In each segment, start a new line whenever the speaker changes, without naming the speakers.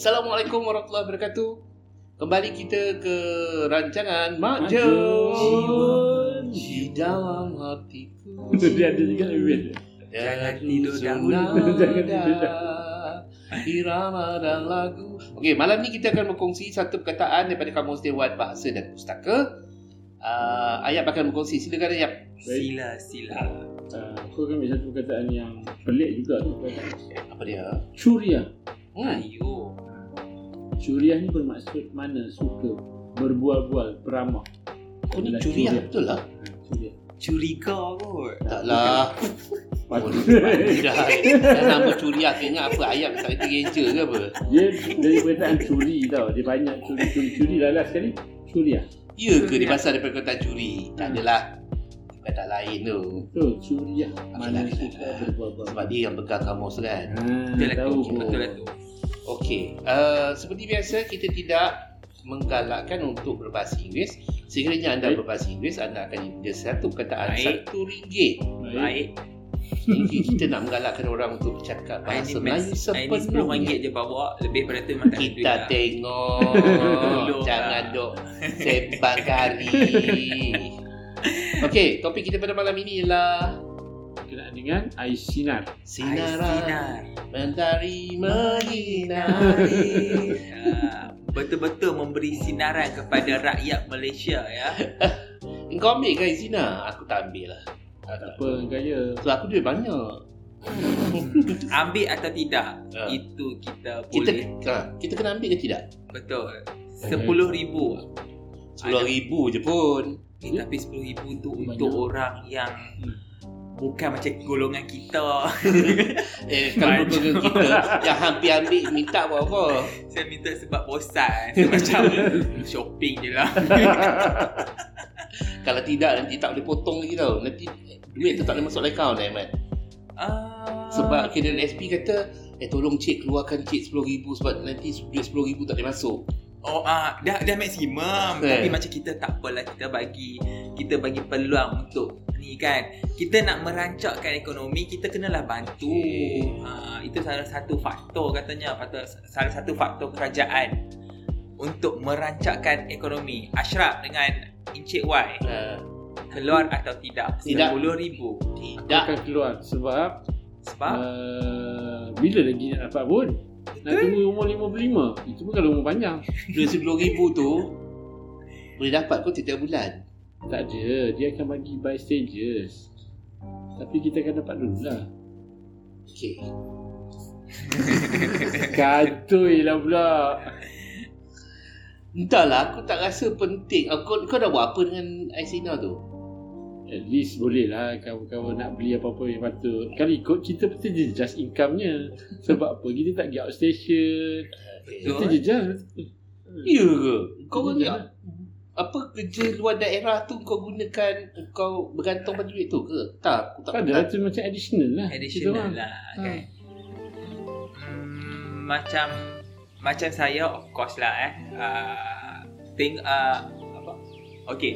Assalamualaikum warahmatullahi wabarakatuh. Kembali kita ke rancangan Mak. Di dalam hatiku.
Dia ada juga Ibn.
Jangan tidur dahulu.
Jangan tidur
Irama dan lagu. Okey, malam ni kita akan berkongsi satu perkataan daripada Kamus Dewan Bahasa dan Pustaka. Uh, Ayat akan berkongsi. Silakan Ayat.
Sila, sila.
Uh, Aku akan ambil satu perkataan yang pelik juga tu.
Apa dia?
Curiah.
Hmm.
Ayo.
Curiah ni bermaksud mana suka berbual-bual, beramah.
Kau ni
Adalah
curiah betul lah.
Ha, Curiah.
Curiga kot.
Taklah.
Patut.
Dah, dah nama curiah aku ingat apa ayat tak kereta ranger ke apa?
Dia dari perkataan curi tau. Dia banyak curi-curi. Dah last sekali. Curiah.
Ya ke dia pasal daripada perkataan curi? Tak adalah. Perkataan lain tu.
Tu curiah. Mana
Okey,
suka berbual-bual.
Sebab dia yang pegang kamus kan.
Ha,
Betul lah
tahu.
tu. Betul lah tu.
Okey. Uh, seperti biasa kita tidak menggalakkan untuk berbahasa Inggeris. Sekiranya anda
Baik.
berbahasa Inggeris, anda akan ada satu perkataan
Baik.
satu ringgit.
Baik.
Baik.
Ini kita nak menggalakkan orang untuk bercakap bahasa Melayu
max. Hari ni RM10
sepenuhnya.
je bawa. Lebih pada tu memang duit
Kita
lah.
tengok Jangan
lah.
dok Sembang kari Okey Topik kita pada malam ini ialah
Berkenaan dengan air sinar.
Sinaran
Sinar.
Mentari menyinari
Ya, Betul-betul memberi sinaran kepada rakyat Malaysia ya.
Kau ambil kan Zina? Aku tak ambil lah
Tak apa, gaya.
So aku duit banyak
Ambil atau tidak
Ha.
itu kita
Kita
boleh
ha, kita kena ambil ke tidak?
betul. Sepuluh ribu.
Sepuluh ribu je pun
Eh, tapi sepuluh ribu tu
Banyak.
untuk orang yang
Hmm.
Bukan macam golongan kita.
Eh kalau golongan kita Yang hampir ambil Minta buat apa?
Saya minta sebab bosan. Saya macam shopping je lah.
Kalau tidak nanti tak boleh potong lagi tau Nanti duit tu tak boleh masuk account eh Mat
Ah.
Sebab kira SP kata Eh tolong cik keluarkan cik RM10,000 Sebab nanti duit RM10,000 tak boleh masuk
Oh ah dah dah maksimum
Eh.
tapi macam kita tak apalah kita bagi kita bagi peluang untuk ni kan. Kita nak merancakkan ekonomi kita kenalah bantu.
Okey.
Ha, itu salah satu faktor katanya faktor salah satu faktor kerajaan untuk merancakkan ekonomi. Ashraf dengan Encik Y
uh,
keluar atau tidak?
Tidak.
RM10,000.
Aku
Tidak
akan keluar sebab
Sebab
uh, bila lagi nak dapat pun? Nak tunggu umur 55. Itu pun kalau umur panjang.
Duit RM10,000 tu Boleh dapat kau tiap bulan
Tak ada. Dia akan bagi by stages. Tapi kita akan dapat dulu lah.
Okay
Katui lah pula.
Entahlah aku tak rasa penting Kau, kau dah buat apa dengan Aisina tu?
At least boleh lah kawan-kawan nak beli apa-apa yang patut. Kalau ikut kita betul je just income-nya. Sebab apa? Kita tak pergi outstation. Kita
Betul.
je just.
Ya ke? Kau
Kita je.
apa kerja luar daerah tu kau gunakan kau bergantung pada duit tu ke? Tak, aku tak
Tak ada lah. Tu macam additional lah. Kita
additional
orang.
lah
Ha.
kan. Hmm, macam macam saya of course lah eh. Uh, think uh, apa? Okay.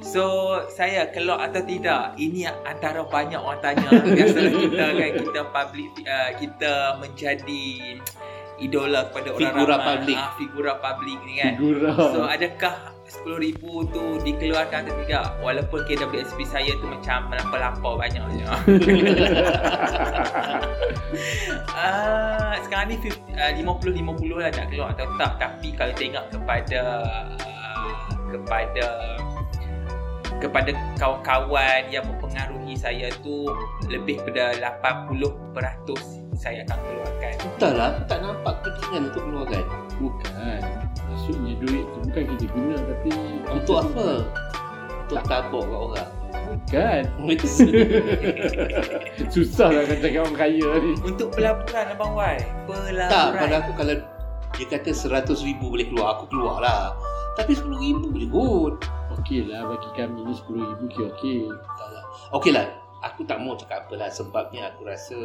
So saya keluar atau tidak ini antara banyak orang tanya. Biasa kita kan kita public uh, kita menjadi idola kepada orang
Figura
ramai.
public.
Ah, figura public ni kan.
Figura.
So adakah RM10,000 tu dikeluarkan atau tidak? Walaupun KWSP saya tu macam melampau-lampau banyak je uh, Sekarang ni fif- uh, 50-50 lah nak keluar atau tak. Tapi kalau tengok kepada uh, Kepada kepada kawan-kawan yang mempengaruhi saya tu lebih pada 80% saya akan keluarkan.
Entahlah, aku tak nampak kepentingan untuk keluarkan.
Bukan. Maksudnya duit tu bukan kita guna tapi
Untuk apa? Untuk tabok kat orang.
Bukan. Susah lah cakap orang kaya ni.
Untuk pelaburan Abang Wai. Pelaburan.
tak, pada aku kalau dia kata RM100,000 boleh keluar, aku keluar lah. Tapi RM10,000 boleh kot.
Okey lah bagi kami ni RM10,000 okey okey.
Entahlah. Okey lah, aku tak mau cakap apa lah sebabnya aku rasa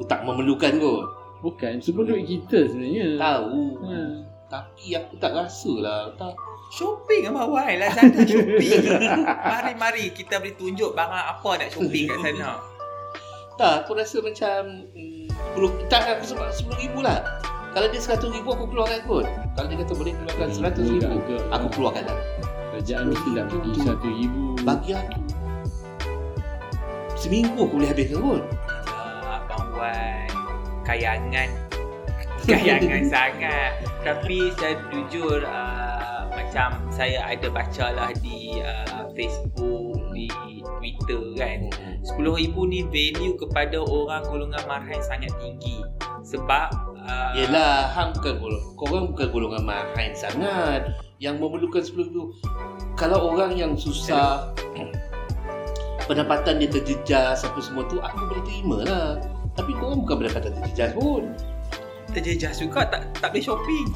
aku tak memerlukan kot.
Bukan, semua duit kita sebenarnya.
Tahu.
Ha.
Tapi aku tak rasa lah. Tak.
Shopping Abang Wai. Lazada shopping. Mari-mari kita boleh tunjuk barang apa nak shopping kat sana.
Tak, aku rasa macam hmm, 10 tak aku sebab 10 ribu lah. Kalau dia 100 ribu aku keluarkan kot. Kalau dia kata boleh keluarkan 100 ribu,
Agak-
aku keluarkan lah.
Kerajaan mesti dah bagi satu ribu.
Bagi aku. Seminggu aku boleh habiskan kot.
uh, Abang Wan kayangan kayangan sangat tapi saya jujur uh, macam saya ada baca lah di uh, Facebook di Twitter kan RM10,000 ni value kepada orang golongan marhain sangat tinggi sebab uh,
Yelah, hang bukan golongan. Korang bukan golongan mahain sangat. Yang memerlukan 10 ribu. Kalau orang yang susah, pendapatan dia terjejas apa semua tu, aku boleh terima lah. Tapi korang bukan pendapatan terjejas pun.
terjejas juga tak tak boleh shopping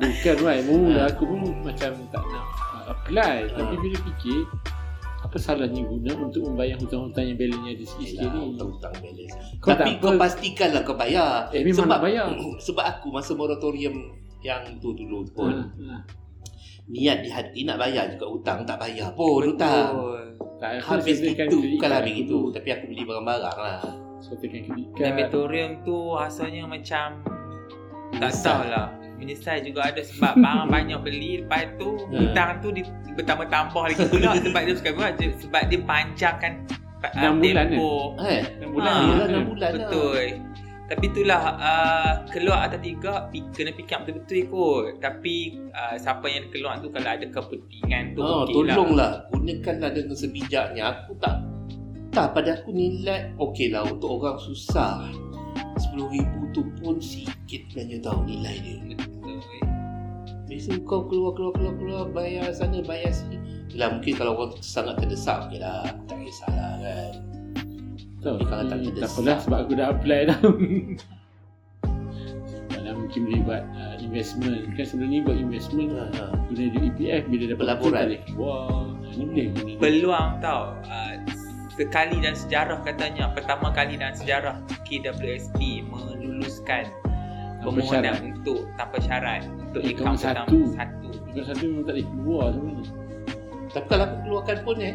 Bukan right Mula
Ha.
aku pun macam apply
Ha.
Tapi bila fikir Apa salahnya guna untuk membayar hutang-hutang yang balance ada sikit-sikit
Yelah,
ni
hutang-hutang balance.
Kau
Tapi
tak
kau pastikanlah kau bayar.
Eh memang
sebab,
nak bayar
Sebab aku masa moratorium yang tu dulu pun,
Ha, ha.
niat di hati nak bayar juga hutang, tak bayar pun hutang.
Tak
Habis itu, bukan habis itu.
tu.
Tapi aku beli barang-barang lah.
Kredit card
Nematorium tu rasanya macam tak
Menyesal.
Tahulah menyesal juga ada sebab barang banyak beli lepas tu
Hmm.
hutang tu di, bertambah-tambah lagi pula sebab dia suka buat sebab dia panjangkan uh,
Enam bulan
tempoh
Eh,
Enam
bulan.
bulan
Ah,
yelah
je.
6 bulan lah.
betul tapi itulah uh, keluar atau tidak pi- kena fikir betul-betul kot tapi uh, siapa yang keluar tu kalau ada kepentingan tu
Oh,
okey lah.
tolonglah gunakanlah dengan sebijaknya. Aku tak tak pada aku nilai okey lah untuk orang susah. RM10,000 tu pun sikit sebenarnya tahu nilai dia.
betul
Biasa kau keluar keluar keluar keluar bayar sana bayar sini. Yelah mungkin kalau orang sangat terdesak okey lah. Aku tak kisahlah kan.
Tahu,
Tapi kalau tak terdesak.
tak apalah sebab aku dah apply dah Sebab mungkin boleh buat uh, investment Kan sebelum ni buat investment
Ha, ha.
Guna duit EPF bila dapat
Pelaburan.
boleh keluar Ha, Ni boleh guna duit.
peluang tau uh, sekali dalam sejarah katanya pertama kali dalam sejarah KWSP meluluskan permohonan
syarat.
untuk tanpa syarat untuk pertama
satu.
satu
Bukan satu memang tak boleh keluar sebenarnya
Tapi kalau aku keluarkan pun eh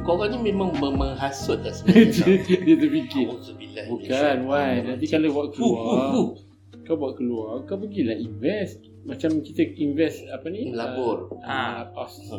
Korang ni memang mem- menghasut lah sebenarnya.
Dia terfikir Bukan Wan Nanti kalau buat
Fuh, fuh,
keluar
fuh.
Kau buat keluar Kau pergilah invest Macam kita invest Apa ni
Melabur.
uh,
Ha.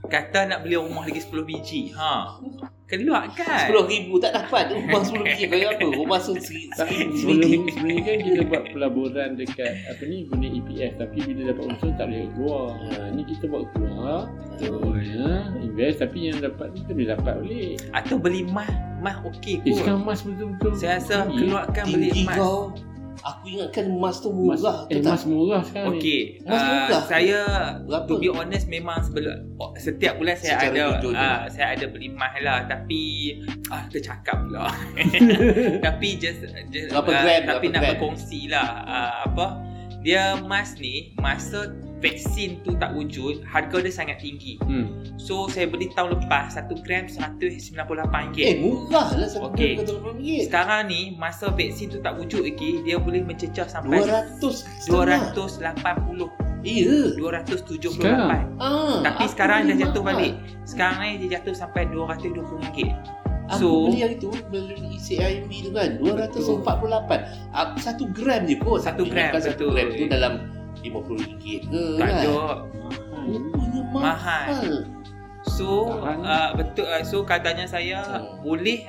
Kata nak beli rumah lagi 10 biji ha keluar kan
RM10,000 tak dapat Rumah RM10,000 bagi apa Rumah tu
Tak,
seri-
sebelum,
RM10,000
sebelum ni kan kita buat pelaburan dekat apa ni guna EPF tapi bila dapat untung tak boleh keluar. Ha, ni kita buat keluar. Ha, invest tapi yang dapat ni kita boleh dapat balik.
atau beli emas emas okey
Eh
kot
sekarang emas betul-betul.
saya rasa keluarkan beli
Tinggi kau Aku ingatkan emas tu
Emas,
murah
eh,
tu
emas
tak
murah sekarang ni.
Okey,
Emas
uh,
murah.
saya
Berapa?
to be honest memang sebelum oh, setiap bulan saya
Secara
ada
jujur
uh, saya ada beli emas lah tapi ah tercakap pula. tapi just, just
Berapa
ah,
gram,
tapi
berapa
nak
gram?
berkongsi lah uh, apa dia emas ni masa vaksin tu tak wujud harga dia sangat tinggi.
Hmm.
So saya beli tahun lepas 1 gram RM198.
Eh murah lah Satu
Okey.
okay. RM80
Sekarang ni masa vaksin tu tak wujud lagi dia boleh mencecah sampai
200 setengah
280
Iya
278
Sekarang?
ah,
Tapi
aku
sekarang
beli
dah jatuh
mahal.
balik Sekarang ni dia jatuh sampai RM220
Aku
So-
beli hari tu Melalui CIMB tu kan 248 Aku satu gram je kot
Satu gram,
satu gram tu dalam RM50 ke
Tak
kan?
ada.
Rupanya mahal,
Mahal. So uh, betul uh, So katanya saya
Hmm.
Boleh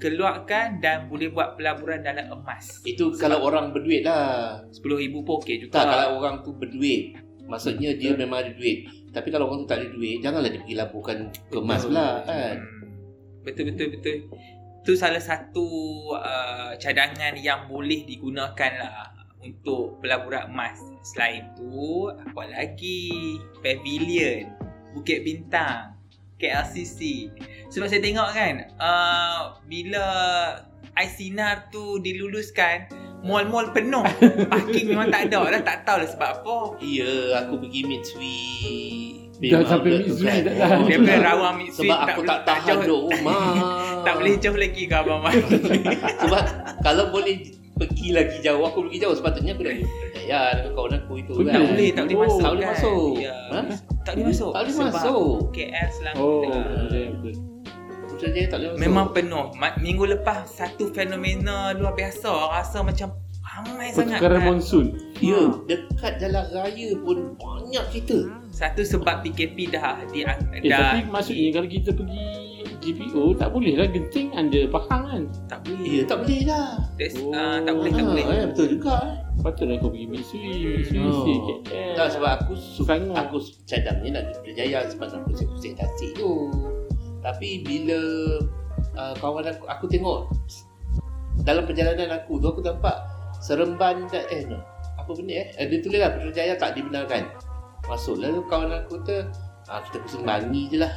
keluarkan dan boleh buat pelaburan dalam emas.
Itu kalau orang berduit lah.
RM10,000 pun okey juga.
Tak kalau orang tu berduit. Maksudnya dia memang ada duit. Tapi kalau orang tu tak ada duit Janganlah dia pergi laburkan ke emas pula kan?
Hmm. Betul betul betul. Itu salah satu uh, cadangan yang boleh digunakan lah untuk pelaburan emas. Selain tu, apa lagi? Pavilion, Bukit Bintang, KLCC. Sebab saya tengok kan, uh, bila Aisinar tu diluluskan, mall-mall penuh. Parking memang tak ada lah. Tak tahulah sebab apa.
Iya aku pergi Mitsui
Dah sampai Mitsui
kan?
tak.
Dia
Sebab-
pun rawang Mitsui
Sebab aku tak tahan
jauh,
duduk rumah
tak boleh jauh lagi ke Abang Mat.
Sebab kalau boleh pergi lagi jauh Aku pergi jauh Sepatutnya aku dah percaya dengan kawan aku itu
Betul.
kan
Tak boleh, tak boleh
Oh,
masuk
tak boleh
kan?
masuk.
Ya.
Ha?
Tak boleh masuk.
Tak boleh masuk.
KL Selangor.
Oh, betul betul.
Putrajaya tak boleh masuk.
Memang penuh. Ma- Minggu lepas satu fenomena luar biasa. Rasa macam ramai sangat.
Pertukaran
kan.
monsun.
Ya, dekat jalan raya pun banyak kita.
Satu sebab PKP dah di
Eh,
dah
tapi maksudnya kalau kita pergi GPO tak boleh lah genting anda Pahang kan.
tak boleh.
Ya, tak boleh lah.
That's,
Oh.
uh, tak boleh, tak boleh.
eh, betul juga. eh.
Patutlah kau pergi Matsui. Matsui
Oh.
oh. KL.
Tak sebab aku su-
Selangor.
aku cadangnya nak pergi Berjaya sebab nak pusing-pusing tasik tu. Tapi bila uh, kawan aku aku tengok dalam perjalanan aku tu aku nampak Seremban dan eh no, apa benda eh? eh dia tulis lah Putrajaya tak dibenarkan. Masuk lalu kawan aku tu ah, kita pusing bangi je lah.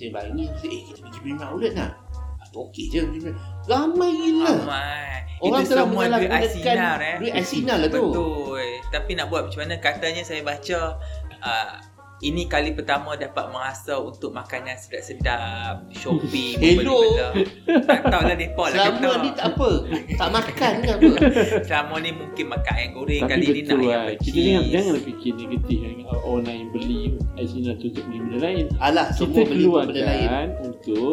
Pusing bangi eh kita pergi Prima Outlet nak. Ah, tu okey je Prima. Ramai gila.
Ramai.
Orang
Itu
telah
semua duit Asinar eh.
duit Asinar lah tu.
Betul. Tapi nak buat macam mana? Katanya saya baca uh, ini kali pertama dapat merasa untuk makanan sedap-sedap, shopping,
Hello.
Tak tahulah mereka lah
Selama
kata.
ni tak apa. Tak makan ke apa?
Selama ni mungkin makan ayam goreng
Tapi
kali ni nak
betul
ayam
lah. Kita jangan, janganlah fikir negatif kan. Orang lain beli Aisyah tu untuk beli benda lain.
Alah,
Kita
semua beli benda lain.
keluarkan untuk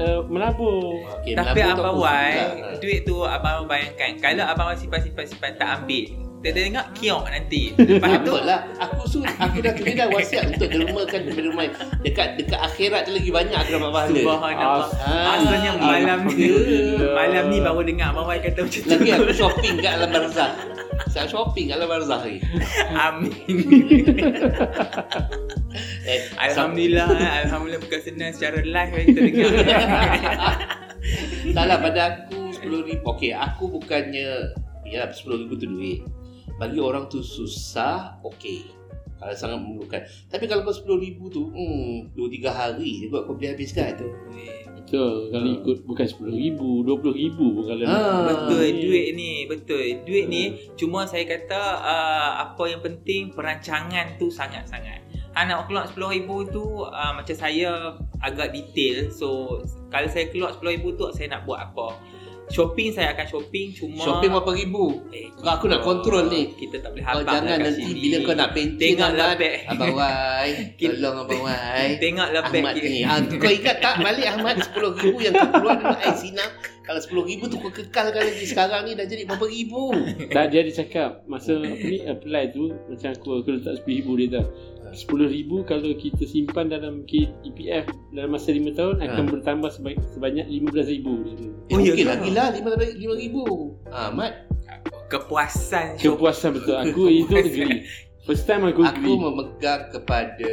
uh, melabur.
Okay,
Tapi
melabur
Abang Wai,
suka.
duit tu Abang bayangkan. Kalau Abang simpan-simpan-simpan tak ambil, dia tengok kiok nanti. Lepas tu,
apalah. Aku su aku dah tulis dah wasiat untuk dermakan dermakan dekat dekat akhirat tu lagi banyak aku dapat pahala.
Subhanallah.
Ah,
Asalnya malam ni. Malam ni baru dengar Abang Wai kata macam tu
Lagi aku shopping kat alam barzah. Saya shopping kat alam barzah lagi.
Amin
Eh,
Alhamdulillah eh. Alhamdulillah bukan senang secara live kita dengar
Tak lah pada aku RM10,000 Okey aku bukannya Ya RM10,000 tu duit Bagi orang tu susah Okey. Kalau sangat memerlukan. Tapi kalau kau RM10,000 tu hmm, 2-3 hari je kot kau boleh habiskan
Betul. Kalau
Ah.
ikut bukan RM10,000, RM20,000 pun kalau
Ah.
Betul duit ni Betul. Duit ni Cuma saya kata uh, Apa yang penting Perancangan tu sangat-sangat. Ha, nak keluar RM10,000 tu uh, Macam saya Agak detail. So Kalau saya keluar RM10,000 tu Saya nak buat apa Shopping saya akan shopping Cuma
Shopping berapa ribu?
Eh,
Kau aku nak kontrol ni.
Kita tak boleh
Kau
habaq
jangan
kat
nanti
sini.
bila kau nak pencing
Tengoklah
Ahmad.
beg.
Abang Wai Tolong Abang Wai
Tengoklah
Ahmad
kita.
ni. Ha, Kau ingat tak balik Ahmad RM10,000 yang kau keluar dengan Aisina Kalau RM10,000 tu kau kekalkan lagi. Sekarang ni dah jadi berapa ribu?
Tak dia ada cakap masa apa ni apply tu macam aku aku letak RM10,000 dia tahu. RM10,000 kalau kita simpan dalam EPF dalam masa 5 tahun akan
Ha.
bertambah sebanyak, sebanyak RM15,000 dia tu.
Eh,
Oh, ya
okey
ke?
lagi lah RM5,000 ha, Ahmad
Kepuasan
Kepuasan betul aku itu agree. First time aku
Aku
agree.
memegang kepada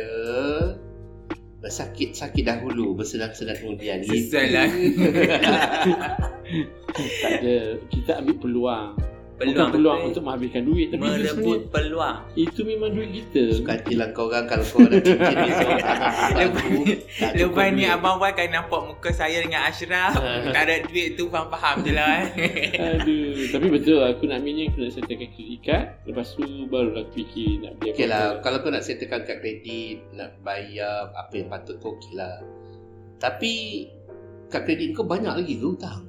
Bersakit-sakit dahulu Bersenang-senang kemudian
Sesuai lah.
tak ada. Kita ambil peluang. Bukan
Peluang
peluang
betul.
untuk menghabiskan duit tapi itu
Merebut peluang
itu memang duit kita.
Suka hatilah kau orang Kalau kau cincin seorang tangan
Lepas- Lepas ni
duit.
Abang Wan kan nampak muka saya dengan Ashraf Tak ada duit tu faham-faham je lah eh
Aduh, tapi betul aku nak ambilnya aku nak settlekan kredit card Lepas tu barulah aku fikir nak beli
Okey lah. Kalau kau nak settlekan kad kredit Nak bayar Apa yang patut tu okey lah Tapi Kad kredit kau banyak lagi ke hutang?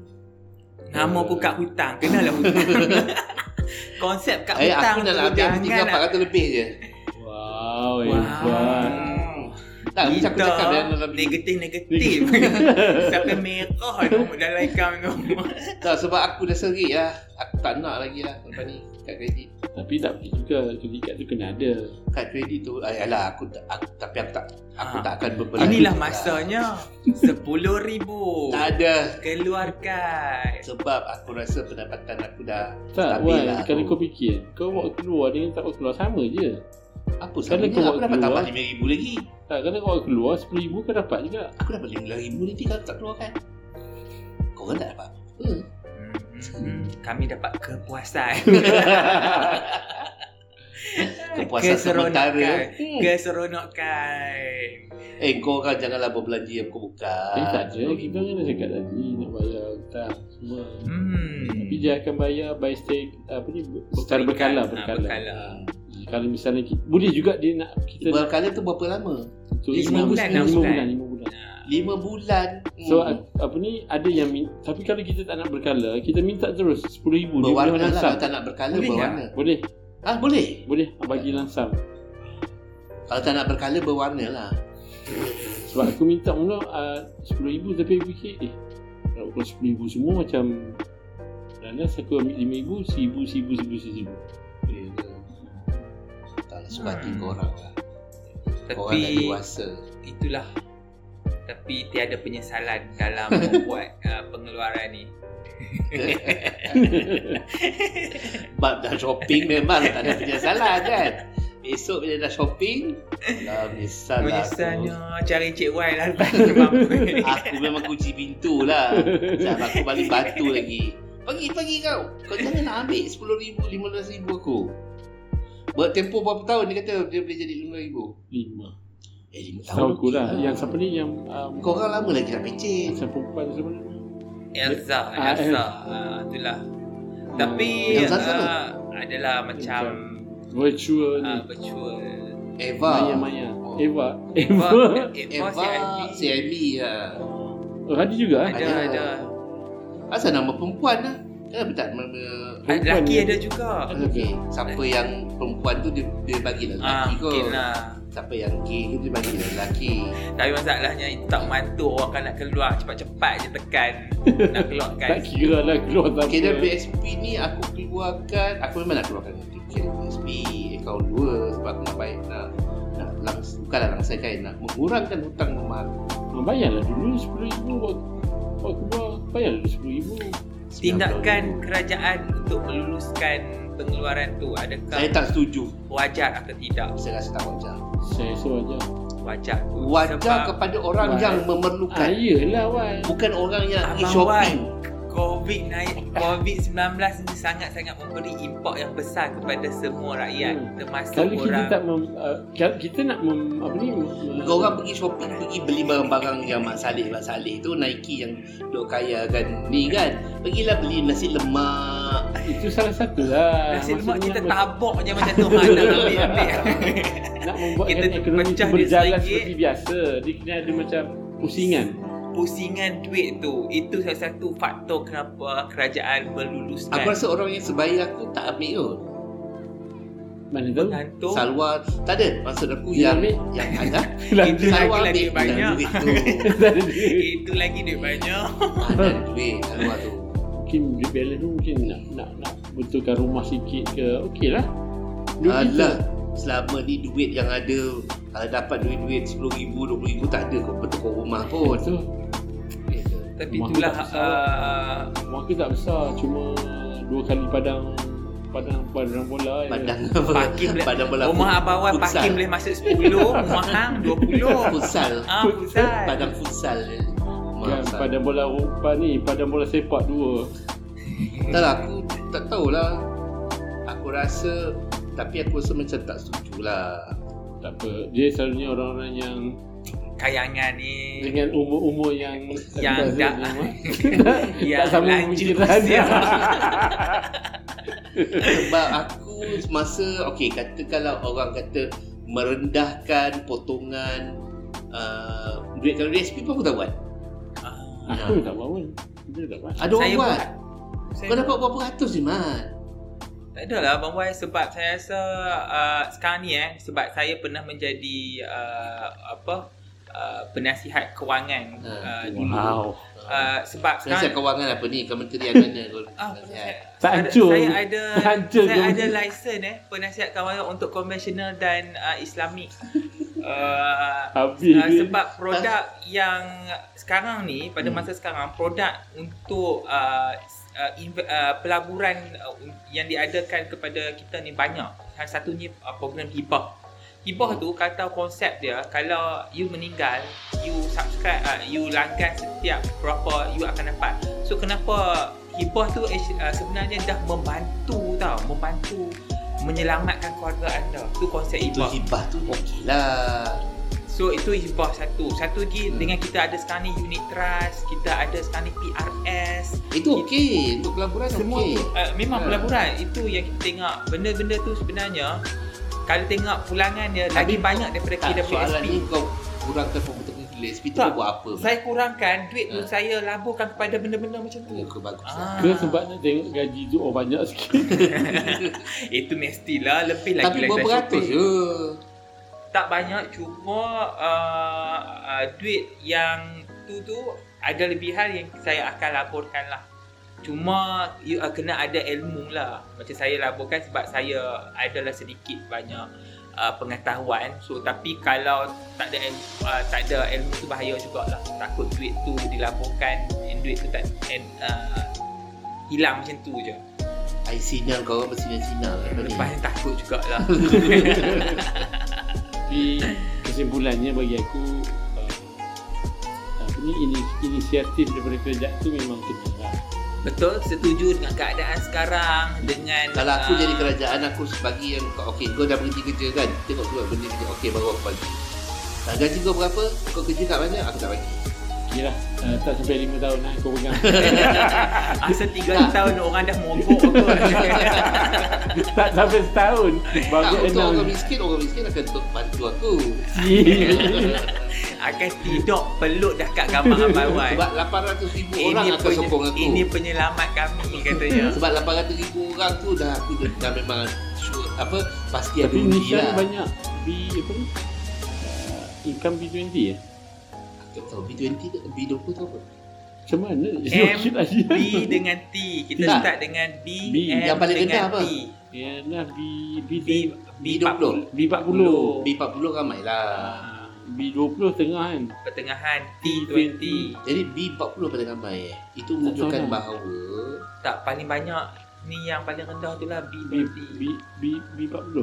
Nama pun kat hutang. Kenalah hutang. Konsep kat
Eh
hutang
aku
tu
ambil
jangan nak-
300 lebih je.
Wow,
Wow.
hebat.
Tak macam aku cakap dalam dalam
Negatif-negatif. Sampai merah dalam account tu.
Tak sebab aku dah serik lah. Aku tak nak lagi lah Lepas ni Kad kredit.
Tapi tak boleh juga kredit card tu kena ada.
Kad kredit tu ah, Alah aku, tak- aku Tapi aku tak Aku
Ah.
tak akan berbelanja
Inilah
lah.
masanya RM10,000
Tak ada.
Keluarkan.
Sebab aku rasa pendapatan aku dah
Tak,
Stabil
Wan,
lah.
Kalau kau fikir Kau buat keluar dengan tak buat keluar sama je.
Apa sebenarnya
kau
Aku dapat
keluar-
tambah RM5,000 lagi.
Tak, kalau kau keluar RM10,000 kau dapat juga.
Aku dapat RM5,000 nanti kalau tak keluar kan Kau orang tak dapat apa
Hmm, Kami dapat kepuasan.
Kepuasan sementara. Hmm.
Keseronokan.
Eh kau orang janganlah berbelanja yang kau bukan
Eh tak ada, kita kan dah cakap tadi Nak bayar hutang semua.
Hmm.
Tapi dia akan bayar by stay Apa ni, secara berkala Berkala.
Berkala.
Ha, Kalau misalnya kita, Boleh juga dia nak Kita
Berkala tu berapa lama?
untuk
lima bulan, enam
lima
bulan.
bulan, lima bulan.
5 bulan
So
Hmm.
apa ni ada yang min- tapi kalau kita tak nak berkala, kita minta terus 10,000 dia boleh
Berwarna lah. Kalau tak nak berkala
Boleh
berwarna
Boleh,
Ah boleh
boleh bagi lansam.
Kalau tak nak berkala berwarna lah
Sebab aku minta mula uh, RM10,000 tapi aku fikir eh kalau kalau RM10,000 semua macam Danas aku ambil RM5,000, RM1,000, RM1,000, RM1,000, RM1,000
Ya ke? Tak lah hati
Hmm.
korang lah. Korang dah
Tapi
dewasa.
itulah. Tapi tiada penyesalan dalam membuat uh, pengeluaran ni.
Bab dah shopping memang tak ada penyesalan kan. Esok bila dah shopping, lah menyesal lah aku.
Menyesalnya cari Cik Y lah.
Aku memang kunci pintu lah. Sebab aku balik batu lagi. Pagi pagi kau. Kau jangan nak ambil RM10,000, RM15,000 aku. Buat tempoh berapa tahun dia kata dia boleh jadi RM5,000.
Lima
Eh, 5 tahun.
Tahu aku lah Yang siapa ni yang um,
Kau orang lama lagi nak pecin.
Yang perempuan siapa ni
Elza,
Ah,
Elza. Ah, itulah. Tapi
Elza tu apa?
uh, adalah macam
Virtual ni
uh, virtual.
Eva.
Maya Maya
Oh.
Eva
Eva,
Eva
Eva, CIB.
CIB lah.
Oh ada juga eh
Ada,
Ada.
ada.
Asal nama perempuan lah. Kenapa tak nama...
Ah,
Perempuan
Lelaki
ni.
ada juga.
Okey, siapa yang perempuan tu dia, dia bagi lah
Ah,
lelaki kot.
mungkin lah.
Siapa yang gay tu dia bagi lelaki.
Tapi masalahnya itu tak mantu orang kan nak keluar cepat-cepat je tekan nak keluarkan.
Tak kira lah keluar tak
Okay, dan
apa
BSP ni aku keluarkan, aku memang nak keluarkan BSP akaun dua sebab aku nak baik nak nak langs, bukanlah langsaikan nak mengurangkan hutang rumah aku.
Ah, Bayarlah dulu RM10,000 buat buat keluar Bayarlah dulu RM10,000
Tindakan kerajaan untuk meluluskan pengeluaran tu adakah
Saya tak setuju.
wajar atau tidak?
Saya rasa tak wajar.
Saya rasa wajar
Wajar.
Wajar kepada orang
Why?
yang
Ah
memerlukan.
yelah Wan
Bukan orang yang pergi
Abang
shopping.
COVID naik COVID-19 ni sangat-sangat memberi impak yang besar kepada semua rakyat
Hmm.
termasuk
Kalau kita
orang
tak mem, uh, kita nak mem, apa ni
Kau orang pergi shopping pergi beli barang-barang yang Mak Saleh Mak Saleh tu Nike yang duk kaya kan ni kan pergilah beli nasi lemak
itu salah satu lah
Nasi lemak kita tabok je macam tu mana ambil ambil.
nak membuatkan
kita
ekonomi
pecah dia
berjalan seperti biasa. Dia kena ada macam pusingan.
Pusingan duit tu itu salah satu faktor kenapa kerajaan meluluskan.
Aku rasa orang yang sebaya aku tak ambil tu.
Mana tahu
Pengantung
Salwar Tak ada. Maksud aku
Dia
yang
ambil.
Yang ada
Itu lagi
ambil
banyak.
Ada duit tu.
Tak ada duit.
Itu lagi duit banyak.
Ada duit Salwar tu.
Mungkin duit balance tu mungkin nak nak nak betulkan rumah sikit ke. Okey lah. Duit
Alah Selama ni duit yang ada Kalau dapat duit-duit RM10,000 RM20,000 Tak ada kau betul rumah pun.
Tu
Tapi
Rumah
itulah uh,
rumah aku tak besar cuma dua kali padang padang padang bola.
Padang
Parking boleh
Padang bola
Rumah abang Wan
futsal.
parking boleh masuk 10 Rumah hang 20
Futsal.
Ah futsal.
Padang futsal
kan
futsal.
padang bola rupa ni padang bola sepak dua.
Tak lah aku tak tahulah. Aku rasa Tapi aku rasa macam tak setuju lah.
Tak apa. Dia selalunya orang-orang yang
Kayangan ni.
dengan umur-umur yang
Yang
tak
dah-
tak
Yang
sama
lanjut usia.
Sebab aku semasa Okay katakanlah orang kata Merendahkan potongan uh, Duit kalau DSP pun aku tak buat.
Ah,
aku tak buat pun. Dia tak buat.
Ada orang buat, Kau dapat berapa ratus je Mat
Tak adalah Abang Wai sebab saya rasa uh, sekarang ni eh sebab saya pernah menjadi uh, apa uh, penasihat kewangan
Ha.
uh, dulu.
wow
Uh, sebab
Penasihat
sekarang
kewangan apa ni Kementerian mana
Ah.
Tak
saya,
hancur.
saya ada
hancur
saya ada lesen eh penasihat kewangan untuk konvensional dan uh, Islamik. Uh,
habis
Uh, sebab produk yang sekarang ni pada
Hmm.
masa sekarang produk untuk uh, uh, inv- uh, pelaburan uh, yang diadakan kepada kita ni banyak. Salah satunya uh, program hibah. Hibah tu kata konsep dia kalau you meninggal, you subscribe uh, you langgan setiap berapa you akan dapat. So kenapa hibah tu actu- uh, sebenarnya dah membantu tau, membantu menyelamatkan keluarga anda. Tu konsep
Itu
hibah.
hibah tu okey lah
So itu hibah satu. Satu lagi
Hmm.
dengan kita ada sekarang ni unit trust, kita ada sekarang ni PRS.
Itu okey Untuk pelaburan
Semua
okey
tu uh, memang
Ha.
pelaburan itu yang kita tengok. Benda-benda tu sebenarnya kalau tengok pulangan dia
Tapi
lagi banyak daripada
Tak, soalan
KWSP.
ni kau kurangkan pembentukan DSP tu
Tak.
kau buat apa?
Saya kurangkan duit tu
Ha.
saya laburkan kepada benda-benda macam tu.
Oh, kebagusan
Ah.
ke sebab nak tengok gaji tu oh banyak sikit
Itu mestilah lebih lagi
Tapi
lagi
berapa
dari
ratus je
tak banyak cuma uh, uh, duit yang tu tu ada lebihan yang saya akan laporkan lah. Cuma you, uh, kena ada ilmu lah. Macam saya laporkan sebab saya adalah sedikit banyak uh, pengetahuan. So tapi kalau tak ada ilmu, uh, tak ada ilmu tu bahaya jugalah. Takut duit tu dilaporkan and duit tu tak and, uh, hilang macam tu je.
I sinyal kau orang bersinar-sinar
Lepas ni takut jugalah.
Tapi kesimpulannya bagi aku uh, apa ni ini inisiatif daripada kerajaan tu memang kena lah.
Betul, setuju dengan keadaan sekarang dengan
Kalau aku
ah,
jadi kerajaan aku sebagi yang kau okey kau dah berhenti kerja kan? Tengok dulu benda kerja okey baru aku bagi. Tak gaji kau berapa kau kerja kat mana aku tak bagi
Okey lah, uh, tak sampai 5 tahun lah kau pegang.
Asa 3 tahun orang dah mogok kot.
tak sampai setahun.
tak
Bagus
untuk orang
enam.
miskin orang miskin akan tu- bantu aku
Akan tidur peluk dah kat gambar Abang Wan.
sebab 800 ribu orang akan sokong aku
Ini penyelamat kami katanya.
sebab 800 ribu orang tu dah aku dah, dah memang sure, apa pasti ada
Tapi
undi
Nisha
lah
banyak B apa ni? Uh, income B20 ya?
Tak tahu B20 ke B20 tu apa
Macam mana?
M,
aja.
B dengan T. Kita
Tak.
start dengan B,
B.
M
Yang paling
dengan
rendah apa?
T.
Yalah B B
B,
B20
B40.
B40 ramai lah
Ah, B20 tengah kan.
Pertengahan T20.
jadi B40 paling ramai eh itu menunjukkan
lah.
bahawa
Tak paling banyak ni yang paling rendah tu lah
B
B20.
B B B40.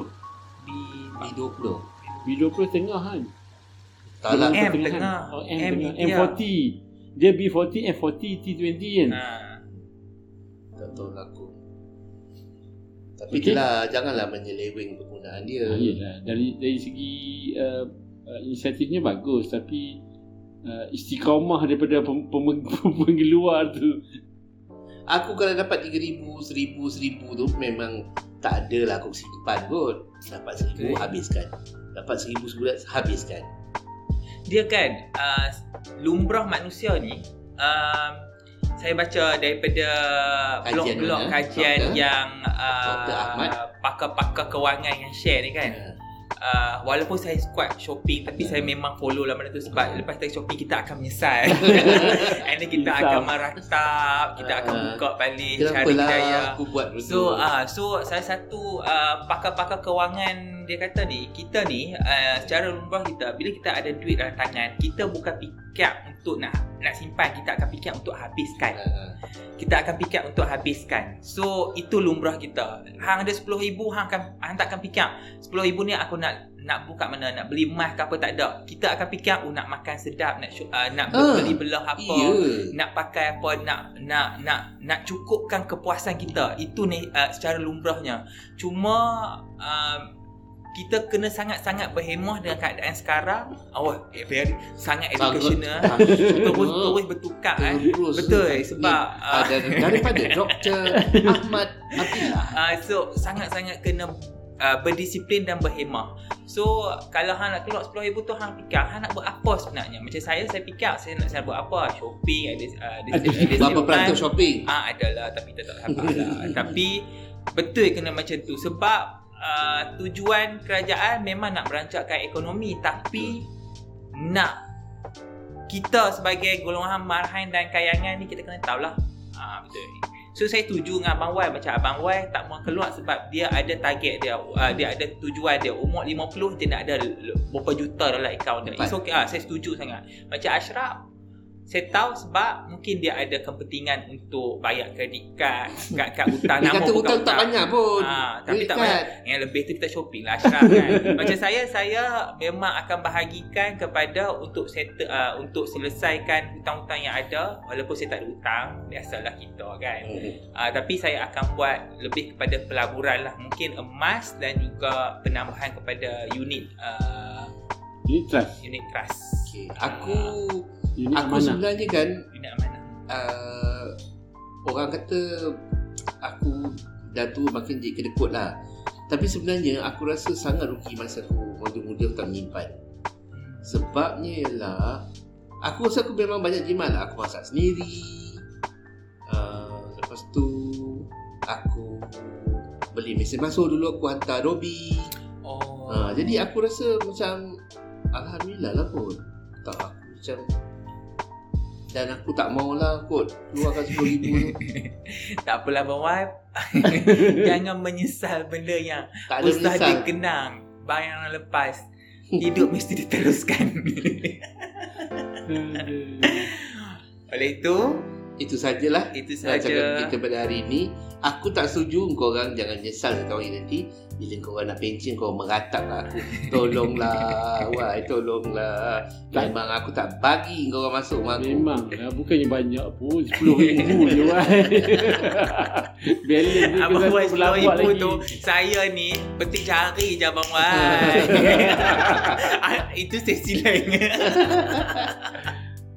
B,
B20
B20 tengah kan.
Tak lah
M
Tengah
tengah.
kan? Oh, M,
M
tengah.
dia.
M40. Dia B40, M40, T20 kan.
Ha.
tak tahu lah aku tapi
Okey.
itulah janganlah menyeleweng penggunaan dia
Ah, yelah. Dari dari segi uh, uh, inisiatifnya bagus tapi uh, istiqamah daripada pem, pem, pengeluar tu.
Aku kalau dapat 3000, 1000, 1000 tu memang tak ada lah aku simpan kot. Dapat 1000
Betul.
habiskan. Dapat 1000 sebulan habiskan.
Dia kan uh, lumrah manusia ni um, saya baca daripada blog-blog kajian
Doktor?
yang uh, pakar-pakar kewangan yang share ni kan. Uh, walaupun saya squat shopping tapi saya memang follow lah benda tu sebab lepas dari shopping kita akan menyesal. And then kita akan meratap, kita akan
Ah.
buka balik cari
lah
daya.
aku buat?
So ah uh, so salah satu uh, pakar-pakar kewangan dia kata ni kita ni uh, secara lumrah kita bila kita ada duit dalam tangan kita bukan fikir untuk nak nak simpan kita akan fikir untuk habiskan.
Ah,
kita akan fikir untuk habiskan. So itu lumrah kita. Hang ada 10000 hang akan hang tak akan fikir 10000 ni aku nak nak buka mana nak beli emas ke apa tak ada. Kita akan fikir oh nak makan sedap nak uh, nak
Ah,
beli belah apa
Iya.
nak pakai apa nak nak nak nak cukupkan kepuasan kita. Itu ni uh, secara lumrahnya. Cuma um, kita kena sangat-sangat berhemah dengan keadaan sekarang. Oh eh, very sangat educational terus terus bertukar eh.
Terus
Betul,
Ni
sebab, ah,
ada daripada Dr. Ahmad Abdullah.
uh, so sangat-sangat kena uh, berdisiplin dan berhemah. So kalau hang nak keluar 10,000 tu hang fikir hang nak buat apa sebenarnya? Macam saya saya fikir saya nak saya buat apa? Shopping ada uh, ada,
Ada-
ada
Berapa perantau shopping?
Ah adalah tapi tak tak lah. tapi betul kena macam tu. Sebab uh, tujuan kerajaan memang nak merancangkan ekonomi tapi nak kita sebagai golongan marhain dan kayangan ni kita kena tahulah. Ah betul. So saya setuju dengan Abang Wai macam Abang Wai tak mau keluar sebab dia ada target dia. Uh, dia ada tujuan dia. Umur 50 dia nak ada berapa juta dalam akaun dia. It's okay. Ah, saya setuju sangat. Macam Ashraf saya tahu sebab mungkin dia ada kepentingan untuk bayar kredit kad, kad-kad hutang
Dia
nama
kata
bukan
hutang tak banyak pun.
Ah, tapi tak banyak. Yang lebih tu kita shopping lah Ashraf kan. Macam saya saya memang akan bahagikan kepada untuk settle uh, untuk selesaikan hutang-hutang yang ada walaupun saya tak ada hutang biasalah kita kan.
Hmm.
Uh, tapi saya akan buat lebih kepada pelaburan lah mungkin emas dan juga penambahan kepada unit uh,
Ini trust.
unit trust.
Okay. Aku
Unit
aku
amanah.
sebenarnya kan
Unit amanah.
uh, orang kata aku dah tu makin jadi kedekut lah. Tapi sebenarnya aku rasa sangat rugi masa aku muda-muda aku tak menyimpan. Sebabnya ialah aku rasa aku memang banyak jimat lah. Aku masak sendiri. Uh, lepas tu aku beli mesin basuh dulu aku hantar Robi.
Oh.
Ha, jadi aku rasa macam Alhamdulillah lah kot Tak aku macam Dan aku tak maulah kot Keluarkan RM10,000 tu.
Tak apalah Abang Wan. Jangan menyesal benda yang
Tak ada
Ustaz
menyesal.
dia kenang Bayang yang lepas. Hidup mesti diteruskan. Oleh itu
Itu sajalah
Itu
Rancangan
saja.
kita pada hari ini. Aku tak setuju kau orang jangan nyesal satu hari nanti. Bila kau orang nak pencen kau meratap lah aku. Tolonglah Wai tolonglah. Memang aku tak bagi kau orang masuk rumah aku.
Memang lah, bukannya banyak pun. RM10,000 je kan Balance ni
Abang Wan ribu
lagi.
tu Saya ni Penting cari je Abang Wan Ah, Itu sesi lain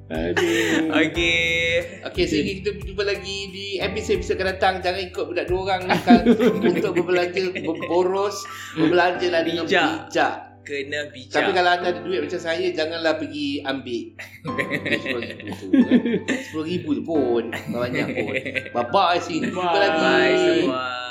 Aduh
Okay
Okey, sehingga kita berjumpa lagi di episod-episod akan datang. Jangan ikut budak dua orang ni kan untuk berbelanja, berboros, berbelanja lah dengan
Bijak.
bijak.
Kena bijak
Tapi kalau anda ada duit macam saya, janganlah pergi ambil. RM10,000 tu. RM10,000 tu pun. Tak banyak pun. Bye-bye. See you. Jumpa
Bye.
lagi.
Bye semua